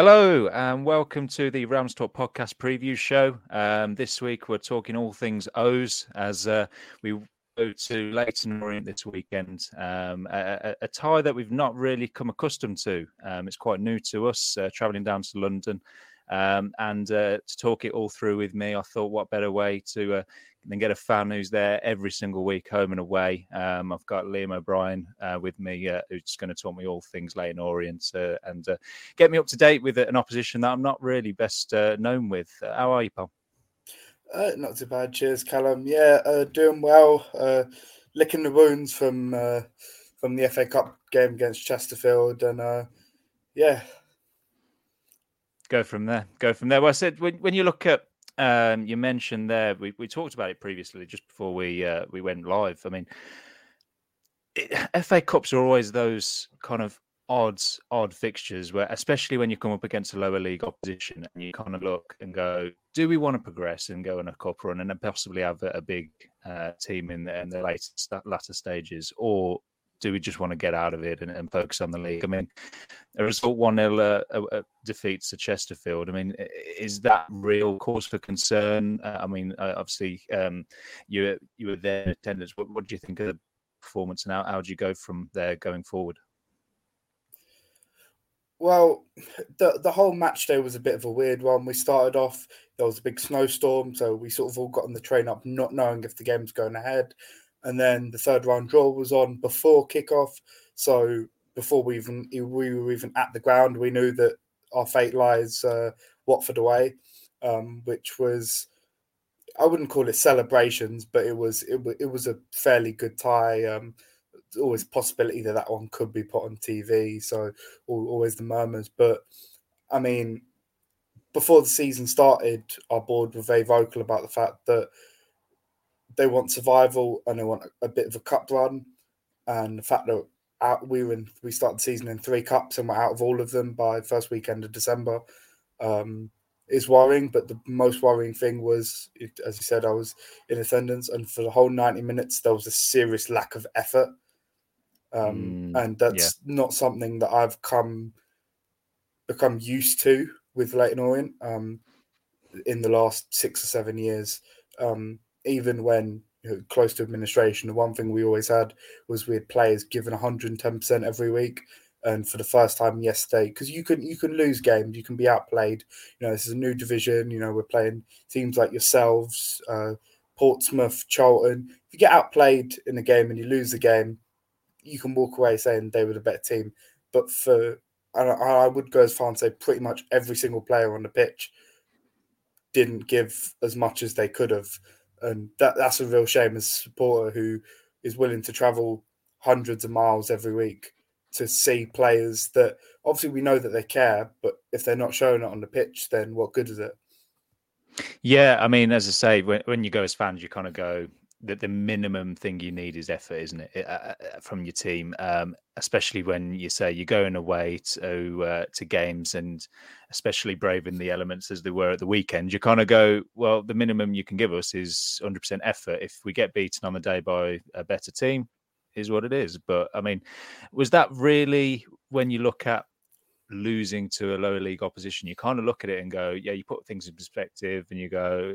Hello and welcome to the Rams Talk podcast preview show. Um, this week we're talking all things O's as uh, we go to Leyton Orient this weekend. Um, a, a, tie that we've not really come accustomed to. Um, it's quite new to us, uh, travelling down to London. Um, and uh, to talk it all through with me, I thought what better way to uh, than get a fan who's there every single week, home and away. Um, I've got Liam O'Brien uh, with me, uh, who's going to talk me all things Leyton Orient uh, and uh, get me up to date with an opposition that I'm not really best known with. how are you, pal? not too bad. Cheers, Callum. Yeah, doing well. licking the wounds from from the FA Cup game against Chesterfield, and yeah, go from there. Go from there. Well, I said when, when you look at um, you mentioned there we, we talked about it previously just before we uh, we went live. I mean, it, FA Cups are always those kind of odds odd fixtures where especially when you come up against a lower league opposition and you kind of look and go do we want to progress and go on a cup run and then possibly have a, a big uh, team in the, in the later latter stages or do we just want to get out of it and, and focus on the league? I mean, a result 1 0 uh, uh, defeats to Chesterfield. I mean, is that real cause for concern? Uh, I mean, uh, obviously, um, you, you were there in attendance. What, what do you think of the performance and how, how do you go from there going forward? Well, the the whole match day was a bit of a weird one. We started off there was a big snowstorm, so we sort of all got on the train up, not knowing if the game was going ahead and then the third round draw was on before kickoff. So before we even we were even at the ground, we knew that our fate lies uh, Watford away, um, which was I wouldn't call it celebrations, but it was it, it was a fairly good tie. Um, always possibility that that one could be put on TV, so always the murmurs. But I mean, before the season started, our board were very vocal about the fact that they want survival and they want a, a bit of a cup run. And the fact that out, we were in, we started the season in three cups and we're out of all of them by first weekend of December um, is worrying. But the most worrying thing was, as you said, I was in attendance, and for the whole ninety minutes there was a serious lack of effort, um, mm, and that's yeah. not something that I've come become used to with Leyton Orient um, in the last six or seven years. Um, even when you know, close to administration, the one thing we always had was we had players given 110% every week. And for the first time yesterday, because you can you can lose games, you can be outplayed. You know, this is a new division. You know, we're playing teams like yourselves, uh, Portsmouth, Charlton. If you get outplayed in a game and you lose the game, you can walk away saying they were the better team. But for I, I would go as far and say pretty much every single player on the pitch didn't give as much as they could have and that that's a real shame as a supporter who is willing to travel hundreds of miles every week to see players that obviously we know that they care, but if they're not showing it on the pitch, then what good is it? Yeah, I mean, as I say, when, when you go as fans, you kind of go, that the minimum thing you need is effort, isn't it, uh, from your team? Um, especially when you say you're going away to uh, to games and especially braving the elements as they were at the weekend. You kind of go, well, the minimum you can give us is 100% effort. If we get beaten on the day by a better team, is what it is. But I mean, was that really when you look at losing to a lower league opposition, you kind of look at it and go, yeah, you put things in perspective and you go,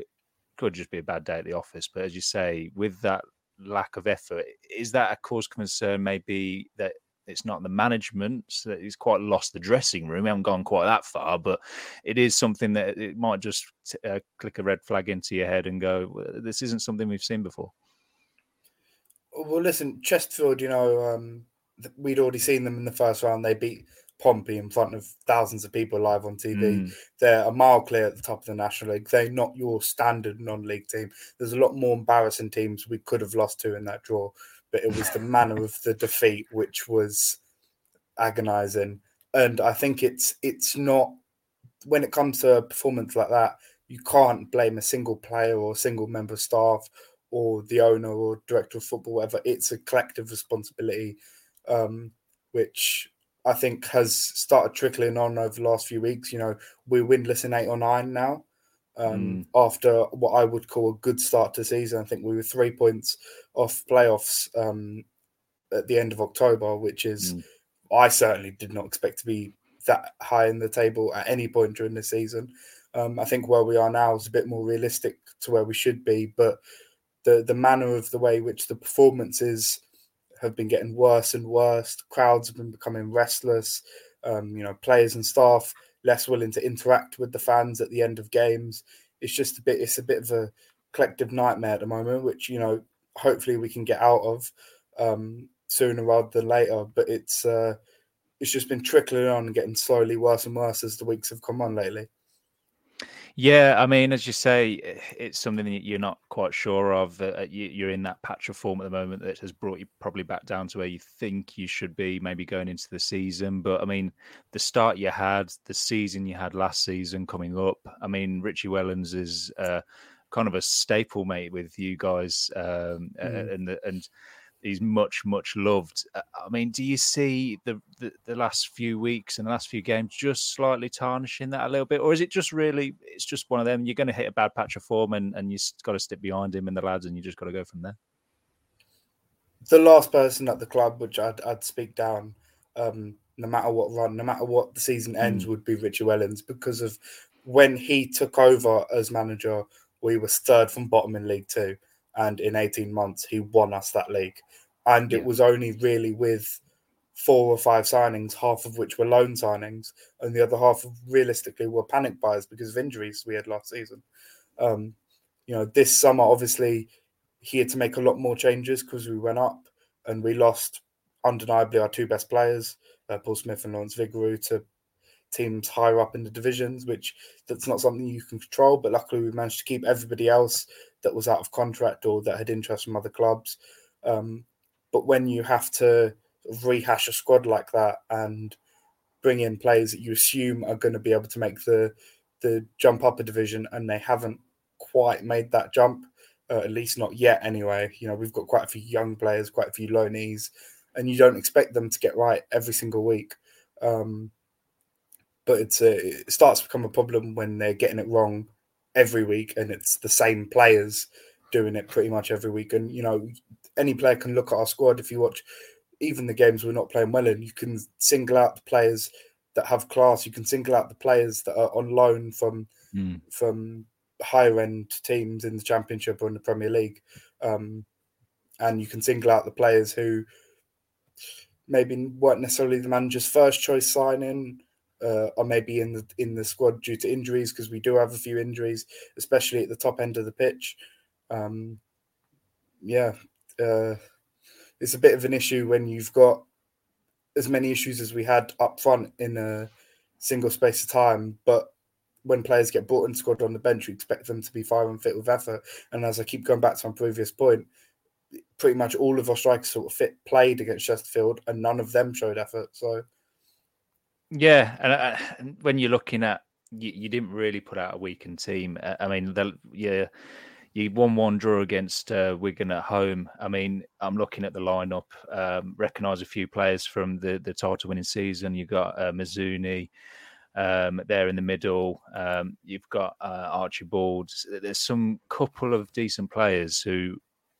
could just be a bad day at the office. But as you say, with that lack of effort, is that a cause concern? Maybe that it's not the management that he's quite lost the dressing room. We haven't gone quite that far, but it is something that it might just uh, click a red flag into your head and go, "This isn't something we've seen before." Well, listen, Chesterfield. You know, um, we'd already seen them in the first round. They beat Pompey in front of thousands of people live on TV. Mm. They're a mile clear at the top of the National League. They're not your standard non-league team. There's a lot more embarrassing teams we could have lost to in that draw, but it was the manner of the defeat which was agonizing. And I think it's it's not when it comes to a performance like that, you can't blame a single player or a single member of staff or the owner or director of football, whatever. It's a collective responsibility, um, which I think has started trickling on over the last few weeks. You know, we're winless in eight or nine now. Um, mm. After what I would call a good start to season, I think we were three points off playoffs um, at the end of October, which is mm. I certainly did not expect to be that high in the table at any point during the season. Um, I think where we are now is a bit more realistic to where we should be, but the the manner of the way which the performances have been getting worse and worse. Crowds have been becoming restless. Um, you know, players and staff less willing to interact with the fans at the end of games. It's just a bit. It's a bit of a collective nightmare at the moment, which you know, hopefully we can get out of um, sooner rather than later. But it's uh, it's just been trickling on and getting slowly worse and worse as the weeks have come on lately. Yeah, I mean, as you say, it's something that you're not quite sure of. Uh, you're in that patch of form at the moment that has brought you probably back down to where you think you should be, maybe going into the season. But I mean, the start you had, the season you had last season coming up. I mean, Richie Wellens is uh, kind of a staple mate with you guys, um, mm. and the, and he's much much loved. Uh, I mean, do you see the, the, the last few weeks and the last few games just slightly tarnishing that a little bit, or is it just really it's just one of them? You're going to hit a bad patch of form, and and you've got to stick behind him and the lads, and you just got to go from there. The last person at the club, which I'd, I'd speak down, um, no matter what run, no matter what the season ends, mm. would be Richie Wellens because of when he took over as manager. We were third from bottom in League Two and in 18 months he won us that league. And yeah. it was only really with four or five signings, half of which were loan signings, and the other half realistically were panic buys because of injuries we had last season. Um, you know, this summer obviously he had to make a lot more changes because we went up and we lost undeniably our two best players, uh, Paul Smith and Lawrence Vigouroux, to teams higher up in the divisions, which that's not something you can control. But luckily, we managed to keep everybody else that was out of contract or that had interest from other clubs. Um, but when you have to rehash a squad like that and bring in players that you assume are going to be able to make the the jump up a division, and they haven't quite made that jump, uh, at least not yet. Anyway, you know we've got quite a few young players, quite a few loanees, and you don't expect them to get right every single week. Um, but it's a, it starts to become a problem when they're getting it wrong every week and it's the same players doing it pretty much every week. And you know, any player can look at our squad if you watch even the games we're not playing well in, you can single out the players that have class. You can single out the players that are on loan from mm. from higher end teams in the Championship or in the Premier League, um, and you can single out the players who maybe weren't necessarily the manager's first choice signing uh, or maybe in the in the squad due to injuries because we do have a few injuries, especially at the top end of the pitch. Um, yeah, uh, it's a bit of an issue when you've got as many issues as we had up front in a single space of time, but when players get brought in squad on the bench, you expect them to be fire and fit with effort. And as I keep going back to my previous point, pretty much all of our strikers sort of fit played against Chesterfield, and none of them showed effort. So yeah, and, uh, and when you're looking at you, you, didn't really put out a weakened team. Uh, I mean, yeah, you won one draw against uh, Wigan at home. I mean, I'm looking at the lineup, um, recognise a few players from the the title winning season. You've got uh, um, there in the middle. Um, you've got uh, Archibald. There's some couple of decent players who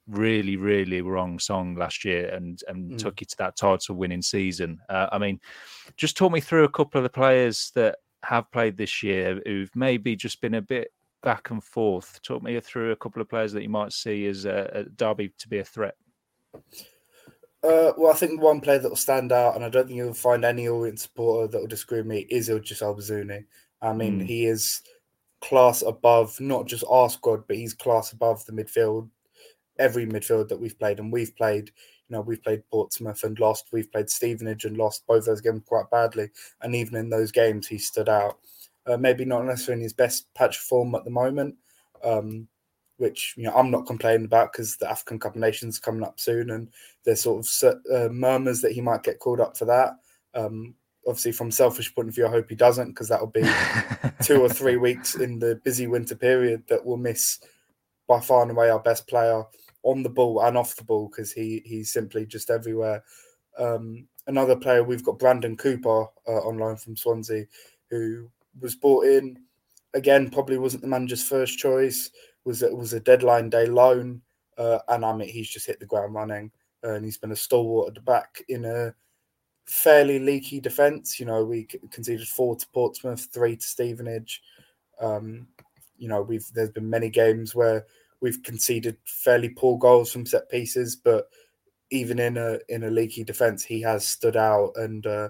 really, really wrong song last year and and mm. took you to that title winning season. Uh, I mean, just talk me through a couple of the players that have played this year who've maybe just been a bit back and forth. Talk me through a couple of players that you might see as a, a Derby to be a threat. Uh, well, I think one player that will stand out, and I don't think you'll find any Orient supporter that will disagree with me, is Idris El Mizouni. I mean, mm. he is class above not just our squad, but he's class above the midfield every midfield that we've played, and we've played You know, we've played Portsmouth and lost. We've played Stevenage and lost both those games quite badly. And even in those games, he stood out. Uh, maybe not necessarily in his best patch of form at the moment, um, which you know I'm not complaining about because the African Cup of Nations coming up soon, and there's sort of uh, murmurs that he might get called up for that. Um, obviously, from selfish point of view, I hope he doesn't because that will be two or three weeks in the busy winter period that we'll miss by far and away our best player on the ball and off the ball because he he's simply just everywhere. Um, another player we've got Brandon Cooper uh, online from Swansea, who was bought in. Again, probably wasn't the manager's first choice. Was it was a deadline day loan, uh, and I mean he's just hit the ground running, uh, and he's been a stalwart at the back in a fairly leaky defence. You know, we conceded four to Portsmouth, three to Stevenage. Um, you know, we've there's been many games where we've conceded fairly poor goals from set pieces, but even in a in a leaky defence, he has stood out and uh,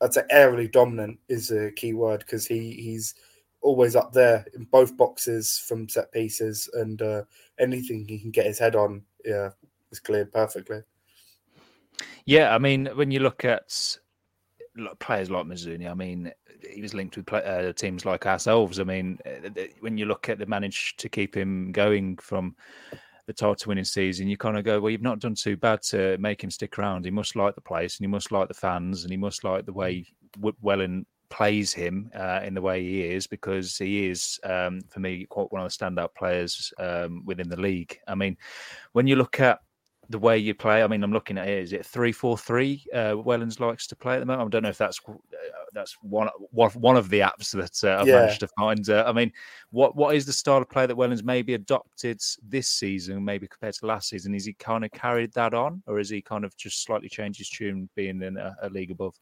I'd say aerially dominant is a key word because he he's always up there in both boxes from set pieces and uh, anything he can get his head on, yeah, is cleared perfectly. Yeah, I mean, when you look at players like Mizouni, I mean, he was linked with uh, teams like ourselves. I mean, uh, when you look at the manage to keep him going from the title winning season, you kind of go, well, you've not done too bad to make him stick around. He must like the place and he must like the fans and he must like the way Wellens plays him uh, in the way he is because he is, um, for me, quite one of the standout players um, within the league. I mean, when you look at the way you play. I mean, I'm looking at it. Is it three four three? Uh, Wellens likes to play at the moment. I don't know if that's uh, that's one one of the apps that uh, I've yeah. managed to find. Uh, I mean, what what is the style of play that Wellens maybe adopted this season, maybe compared to last season? Is he kind of carried that on, or is he kind of just slightly changed his tune, being in a, a league above?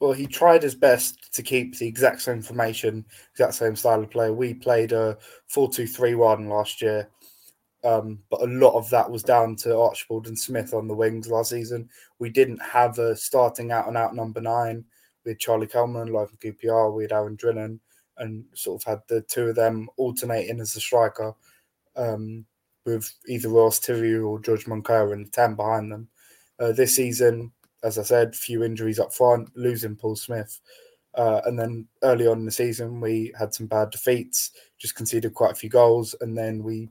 Well, he tried his best to keep the exact same formation, exact same style of play. We played a 4 2 3 1 last year, um, but a lot of that was down to Archibald and Smith on the wings last season. We didn't have a starting out and out number nine. We had Charlie Kelman, Live QPR, we had Aaron Drinan, and sort of had the two of them alternating as a striker um, with either Ruel Sotiriou or George Moncur and the 10 behind them. Uh, this season, as I said, few injuries up front, losing Paul Smith. Uh, and then early on in the season, we had some bad defeats, just conceded quite a few goals, and then we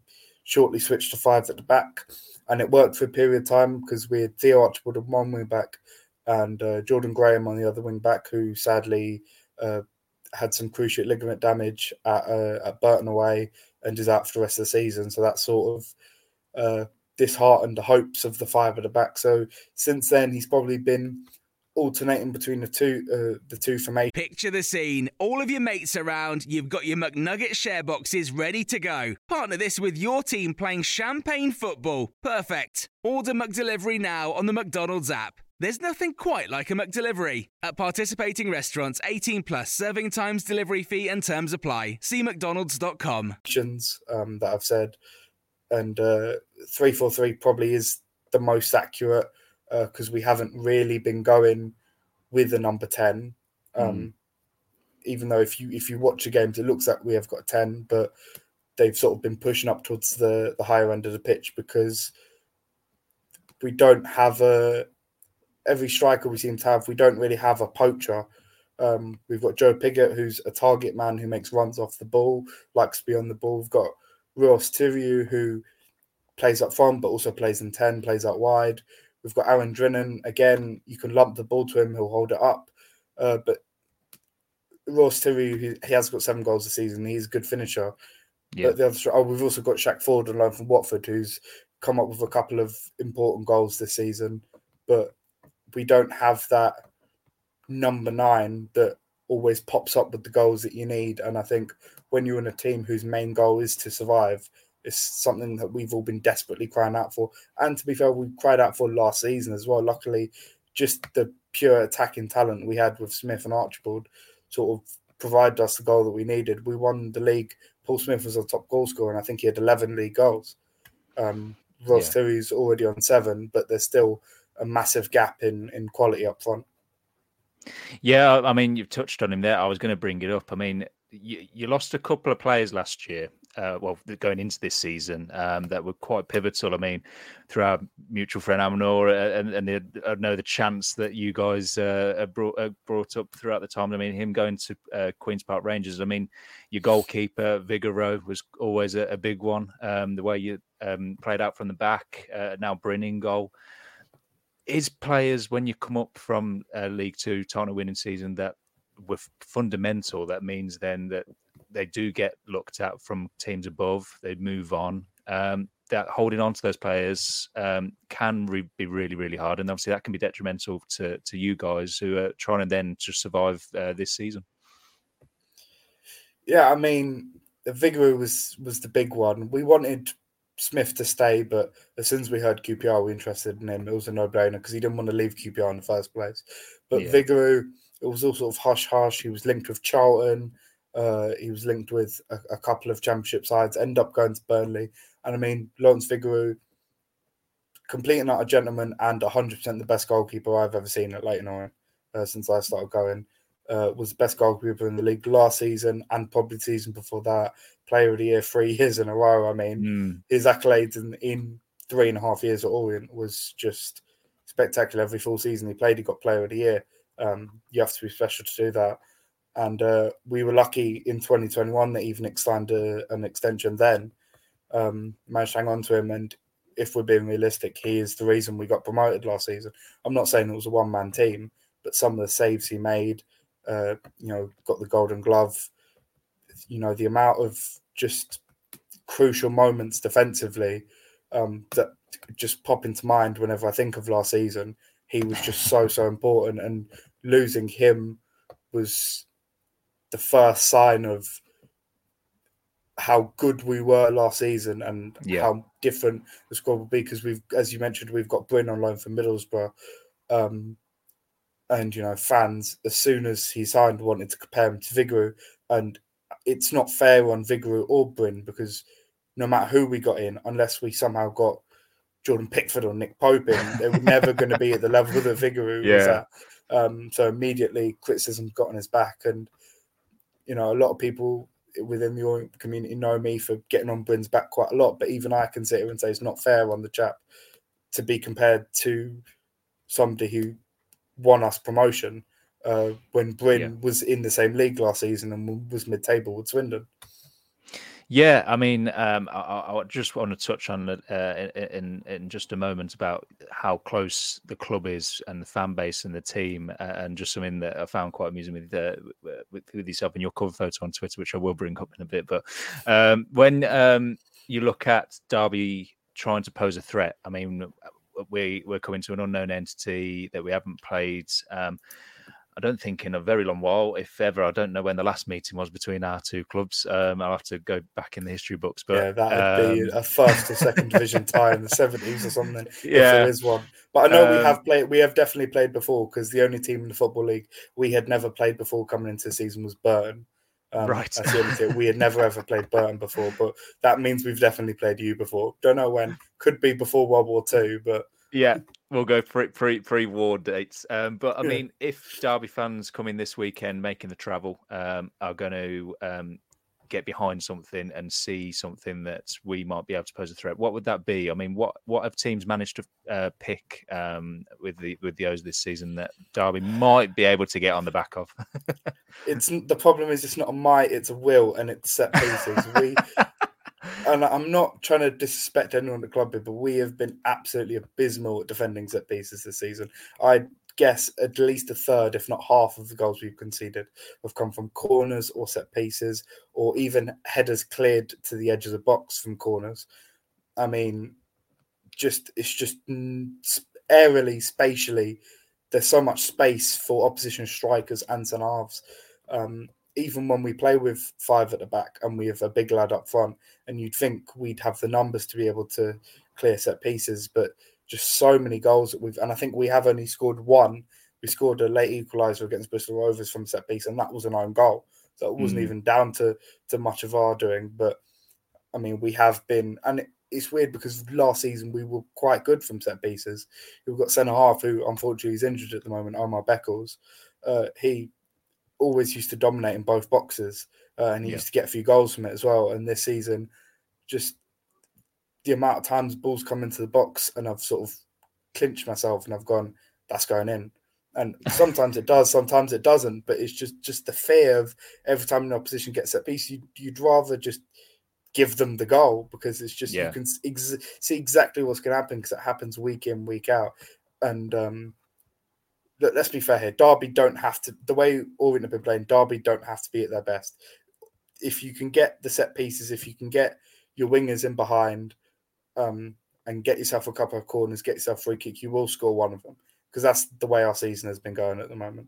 shortly switched to five at the back, and it worked for a period of time because we had Theo Archibald on one wing back and uh, Jordan Graham on the other wing back, who sadly uh, had some cruciate ligament damage at, uh, at Burton away and is out for the rest of the season. So that sort of uh, disheartened the hopes of the five at the back. So since then, he's probably been alternating between the two uh, the two formations. Picture the scene. All of your mates around, you've got your McNugget share boxes ready to go. Partner this with your team playing champagne football. Perfect. Order McDelivery now on the McDonald's app. There's nothing quite like a McDelivery. At participating restaurants, 18 plus serving times, delivery fee, and terms apply. See McDonald's.com. Um, that I've said, and uh, 343 probably is the most accurate because uh, we haven't really been going with a number 10 um, mm. even though if you if you watch the games it looks like we have got 10 but they've sort of been pushing up towards the the higher end of the pitch because we don't have a every striker we seem to have we don't really have a poacher um, we've got Joe Pigott, who's a target man who makes runs off the ball, likes to be on the ball. We've got Ruel Sotiriou, who plays up front but also plays in 10, plays out wide. We've got Aaron Drinan. Again, you can lump the ball to him, he'll hold it up. Uh, but Ruel Sotiriou, he, he, has got seven goals this season. He's a good finisher. Yeah. But the other, oh, we've also got Shaq Forde on loan from Watford, who's come up with a couple of important goals this season. But we don't have that number nine that always pops up with the goals that you need. And I think when you're in a team whose main goal is to survive, it's something that we've all been desperately crying out for. And to be fair, we cried out for last season as well. Luckily, just the pure attacking talent we had with Smith and Archibald sort of provided us the goal that we needed. We won the league. Paul Smith was our top goal scorer, and I think he had 11 league goals. Um, Ross yeah. Already on seven, but there's still a massive gap in in quality up front. Yeah, I mean, you've touched on him there. I was going to bring it up. I mean, you, you lost a couple of players last year uh, well, going into this season um, that were quite pivotal. I mean, through our mutual friend Amanor, uh, and, and the, I know the chance that you guys uh, brought uh, brought up throughout the time. I mean, him going to uh, Queens Park Rangers. I mean, your goalkeeper Vigouroux was always a, a big one. Um, the way you um, played out from the back, uh, now Brynn goal. Is players when you come up from League Two, title winning season that were fundamental. That means then that they do get looked at from teams above. They move on. Um, that holding on to those players um, can re- be really, really hard, and obviously that can be detrimental to to you guys who are trying to then to survive uh, this season. Yeah, I mean, Vigouroux was was the big one. We wanted Smith to stay, but as soon as we heard QPR we were interested in him, it was a no brainer because he didn't want to leave QPR in the first place. But yeah. It was all sort of hush hush. He was linked with Charlton. Uh, he was linked with a, a, couple of championship sides, end up going to Burnley. And I mean, Lawrence Vigouroux, completing out a gentleman and 100% the best goalkeeper I've ever seen at Leyton Orient uh, since I started going. Uh, was the best goalkeeper in the league last season and probably the season before that. Player of the year three years in a row. I mean, mm. his accolades in, in three and a half years at Orient was just spectacular. Every full season he played, he got player of the year. Um, you have to be special to do that. And uh, we were lucky in 2021 that even signed a, an extension then. Um, managed to hang on to him. And if we're being realistic, he is the reason we got promoted last season. I'm not saying it was a one man team, but some of the saves he made, uh, you know, got the golden glove. You know, the amount of just crucial moments defensively um, that just pop into mind whenever I think of last season. He was just so, so important. And losing him was the first sign of how good we were last season and yeah. how different the squad will be because we've, as you mentioned, we've got Brynn on loan from Middlesbrough, um, and you know fans as soon as he signed wanted to compare him to Vigouroux, and it's not fair on Vigouroux or Brynn because no matter who we got in, unless we somehow got Jordan Pickford or Nick Pope in, they were never going to be at the level that Vigouroux yeah. was at. Um, so immediately criticism got on his back, and you know a lot of people within the community know me for getting on Brynn's back quite a lot. But even I can sit here and say it's not fair on the chap to be compared to somebody who won us promotion uh, when Brynn yeah. was in the same league last season and was mid-table with Swindon. Yeah, I mean, um, I, I, just want to touch on uh, in in just a moment about how close the club is and the fan base and the team, uh, and just something that I found quite amusing with, uh, with, with yourself and your cover photo on Twitter, which I will bring up in a bit. But um, when um, you look at Derby trying to pose a threat, I mean, we we're coming to an unknown entity that we haven't played. Um, I don't think in a very long while, if ever. I don't know when the last meeting was between our two clubs. Um, I'll have to go back in the history books. But yeah, that would um, be a first or second division tie in the seventies or something. Yeah, if there is one. But I know um, we have played. We have definitely played before because the only team in the football league we had never played before coming into the season was Burton. Um, right. That's the only thing. We had never ever played Burton before, but that means we've definitely played you before. Don't know when. Could be before World War Two, but yeah, we'll go pre pre pre war dates. Um, but I yeah. mean, if Derby fans coming this weekend, making the travel, um, are going to um, get behind something and see something that we might be able to pose a threat, what would that be? I mean, what what have teams managed to uh, pick um, with the with the O's this season that Derby might be able to get on the back of? it's the problem is it's not a might, it's a will, and it's set pieces. we and I'm not trying to disrespect anyone at the club but we have been absolutely abysmal at defending set pieces this season. I guess at least a third, if not half, of the goals we've conceded have come from corners or set pieces, or even headers cleared to the edge of the box from corners. I mean, just it's just aerially, spatially, there's so much space for opposition strikers and centre halves. Um, even when we play with five at the back and we have a big lad up front, and you'd think we'd have the numbers to be able to clear set pieces, but just so many goals that we've, and I think we have only scored one. We scored a late equaliser against Bristol Rovers from set piece, and that was an own goal. So it wasn't mm. even down to to much of our doing. But I mean, we have been, and it, it's weird because last season we were quite good from set pieces. We've got centre half who unfortunately is injured at the moment, Omar Beckles. Uh, he always used to dominate in both boxes. uh, and he Yeah. used to get a few goals from it as well. And this season, just the amount of times balls come into the box, and I've sort of clinched myself, and I've gone, "That's going in." And sometimes it does, sometimes it doesn't. But it's just just the fear of every time an opposition gets set piece, you, you'd rather just give them the goal because it's just Yeah. you can ex- see exactly what's going to happen because it happens week in week out. And um, let- let's be fair here, Derby don't have to. The way Orient have been playing, Derby don't have to be at their best. If you can get the set pieces, if you can get your wingers in behind, um, and get yourself a couple of corners, get yourself free kick, you will score one of them because that's the way our season has been going at the moment.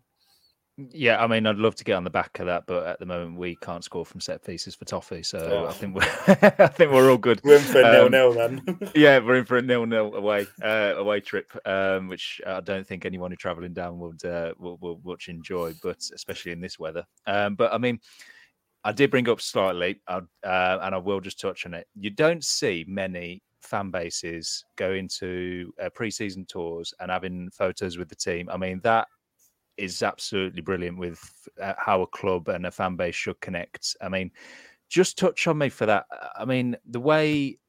Yeah, I mean, I'd love to get on the back of that, but at the moment we can't score from set pieces for Toffee, so Oh. I think we're I think we're all good. We're in for a nil Um, nil then. yeah, we're in for a nil-nil away uh, away trip, um, which I don't think anyone who's travelling down would uh, will, will much enjoy, but especially in this weather. Um, but I mean, I did bring up slightly, uh, and I will just touch on it. You don't see many fan bases go into uh, pre-season tours and having photos with the team. I mean, that is absolutely brilliant with uh, how a club and a fan base should connect. I mean, just touch on me for that. I mean, the way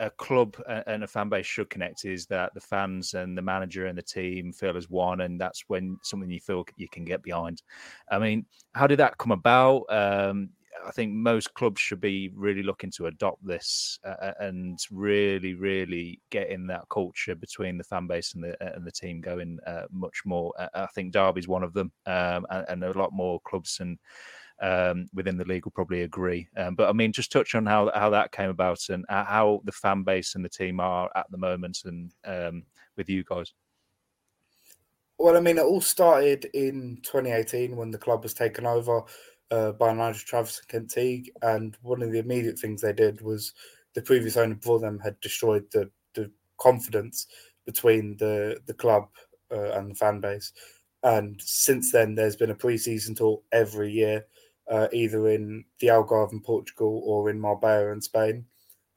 a club and a fan base should connect is that the fans and the manager and the team feel as one, and that's when something you feel you can get behind. I mean, how did that come about? Um, I think most clubs should be really looking to adopt this uh, and really, really getting that culture between the fan base and the and the team going uh, much more. Uh, I think Derby's one of them, um, and, and a lot more clubs and um, within the league will probably agree. Um, but I mean, just touch on how how that came about and uh, how the fan base and the team are at the moment, and um, with you guys. Well, I mean, it all started in 2018 when the club was taken over uh, by Nigel Travis and Kent Teague. And one of the immediate things they did was the previous owner before them had destroyed the, the confidence between the, the club uh, and the fan base. And since then, there's been a pre season tour every year, uh, either in the Algarve in Portugal or in Marbella in Spain.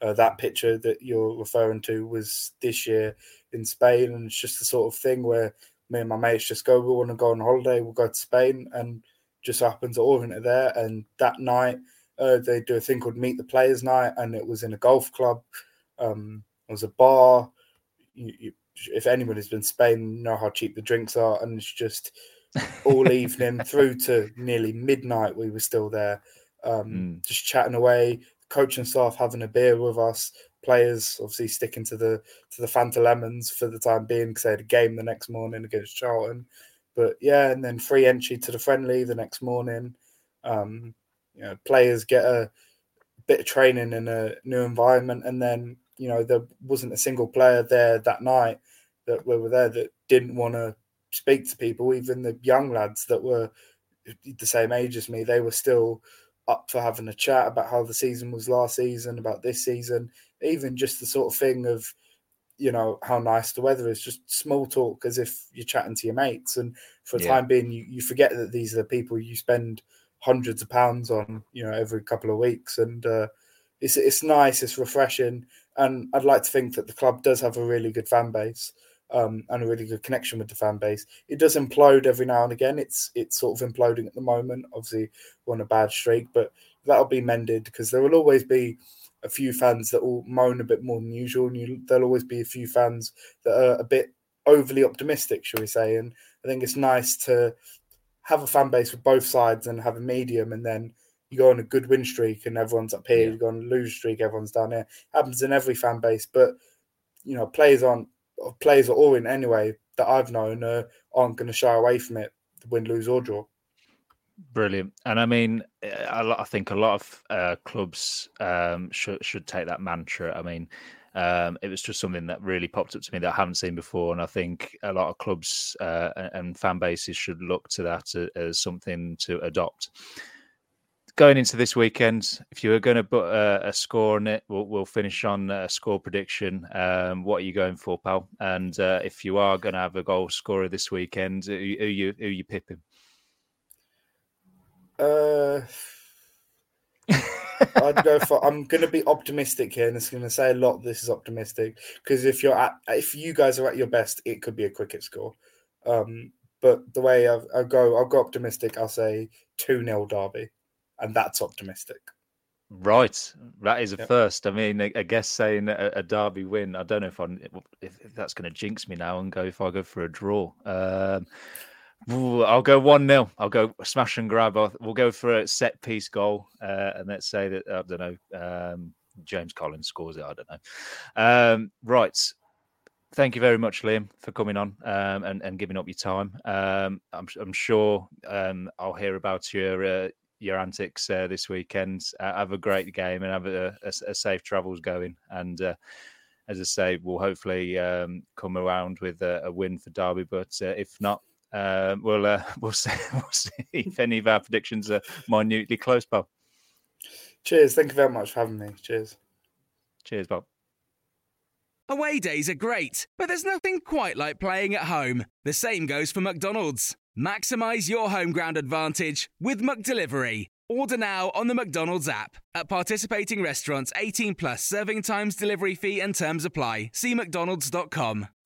Uh, that picture that you're referring to was this year in Spain. And it's just the sort of thing where me and my mates just go, we want to go on holiday, we'll go to Spain, and just happens that Orient are there. And that night, uh, they do a thing called Meet the Players Night, and it was in a golf club. Um, it was a bar. You, you, if anyone has been to Spain, know how cheap the drinks are, and it's just all evening through to nearly midnight. We were still there, um, Mm. just chatting away. Coaching staff having a beer with us. Players obviously sticking to the to the Fanta lemons for the time being because they had a game the next morning against Charlton. But yeah, and then free entry to the friendly the next morning. Um, you know, players get a bit of training in a new environment, and then you know there wasn't a single player there that night that we were there that didn't want to speak to people. Even the young lads that were the same age as me, they were still up for having a chat about how the season was last season, about this season, even just the sort of thing of you know how nice the weather is just small talk as if you're chatting to your mates. And for a Yeah. time being you, you forget that these are the people you spend hundreds of pounds on you know every couple of weeks. And uh, it's it's nice it's refreshing. And i'd like to think that the club does have a really good fan base um, and a really good connection with the fan base. It does implode every now and again. It's it's sort of imploding at the moment. Obviously we're on a bad streak but that'll be mended because there will always be a few fans that will moan a bit more than usual, and you, there'll always be a few fans that are a bit overly optimistic, shall we say? And I think it's nice to have a fan base with both sides and have a medium, and then you go on a good win streak, and everyone's up here. Yeah. You go on a lose streak, everyone's down here. Happens in every fan base, but you know, players aren't players are all in anyway that I've known uh, aren't going to shy away from it, win, lose or draw. Brilliant, and I mean, lot, I think a lot of uh, clubs um, should should take that mantra. I mean, um, it was just something that really popped up to me that I haven't seen before, and I think a lot of clubs uh, and, fan bases should look to that as something to adopt. Going into this weekend, if you were going to put a, a score on it, we'll, we'll finish on a score prediction. Um, what are you going for, pal? And uh, if you are going to have a goal scorer this weekend, who, who you who you pipping? Uh, I'd go for. I'm going to be optimistic here, and it's going to say a lot. This is optimistic because if you're at, if you guys are at your best, it could be a cricket score. Um, but the way I, I go, I'll go optimistic. I'll say two 0 Derby. and that's optimistic. Right, that is a yep. first. I mean, I, guess saying a, a, Derby win. I don't know if I'm if, if that's going to jinx me now and go if I go for a draw. Um, I'll go one 0 I'll go smash and grab. We'll go for a set piece goal, uh, and let's say that I don't know. Um, James Collins scores it. I don't know. Um, right. Thank you very much, Liam, for coming on um, and, and giving up your time. Um, I'm, I'm, sure um, I'll hear about your uh, your antics uh, this weekend. Uh, have a great game and have a, a, a safe travels going. And uh, as I say, we'll hopefully um, come around with a, a, win for Derby. But uh, if not, uh, we'll uh, we'll see. We'll see if any of our predictions are minutely close, Bob. Cheers. Thank you very much for having me. Cheers. Cheers, Bob. Away days are great, but there's nothing quite like playing at home. The same goes for McDonald's. Maximize your home ground advantage with McDelivery. Order now on the McDonald's app. At participating restaurants, 18 plus serving times, delivery fee, and terms apply. See McDonald's.com.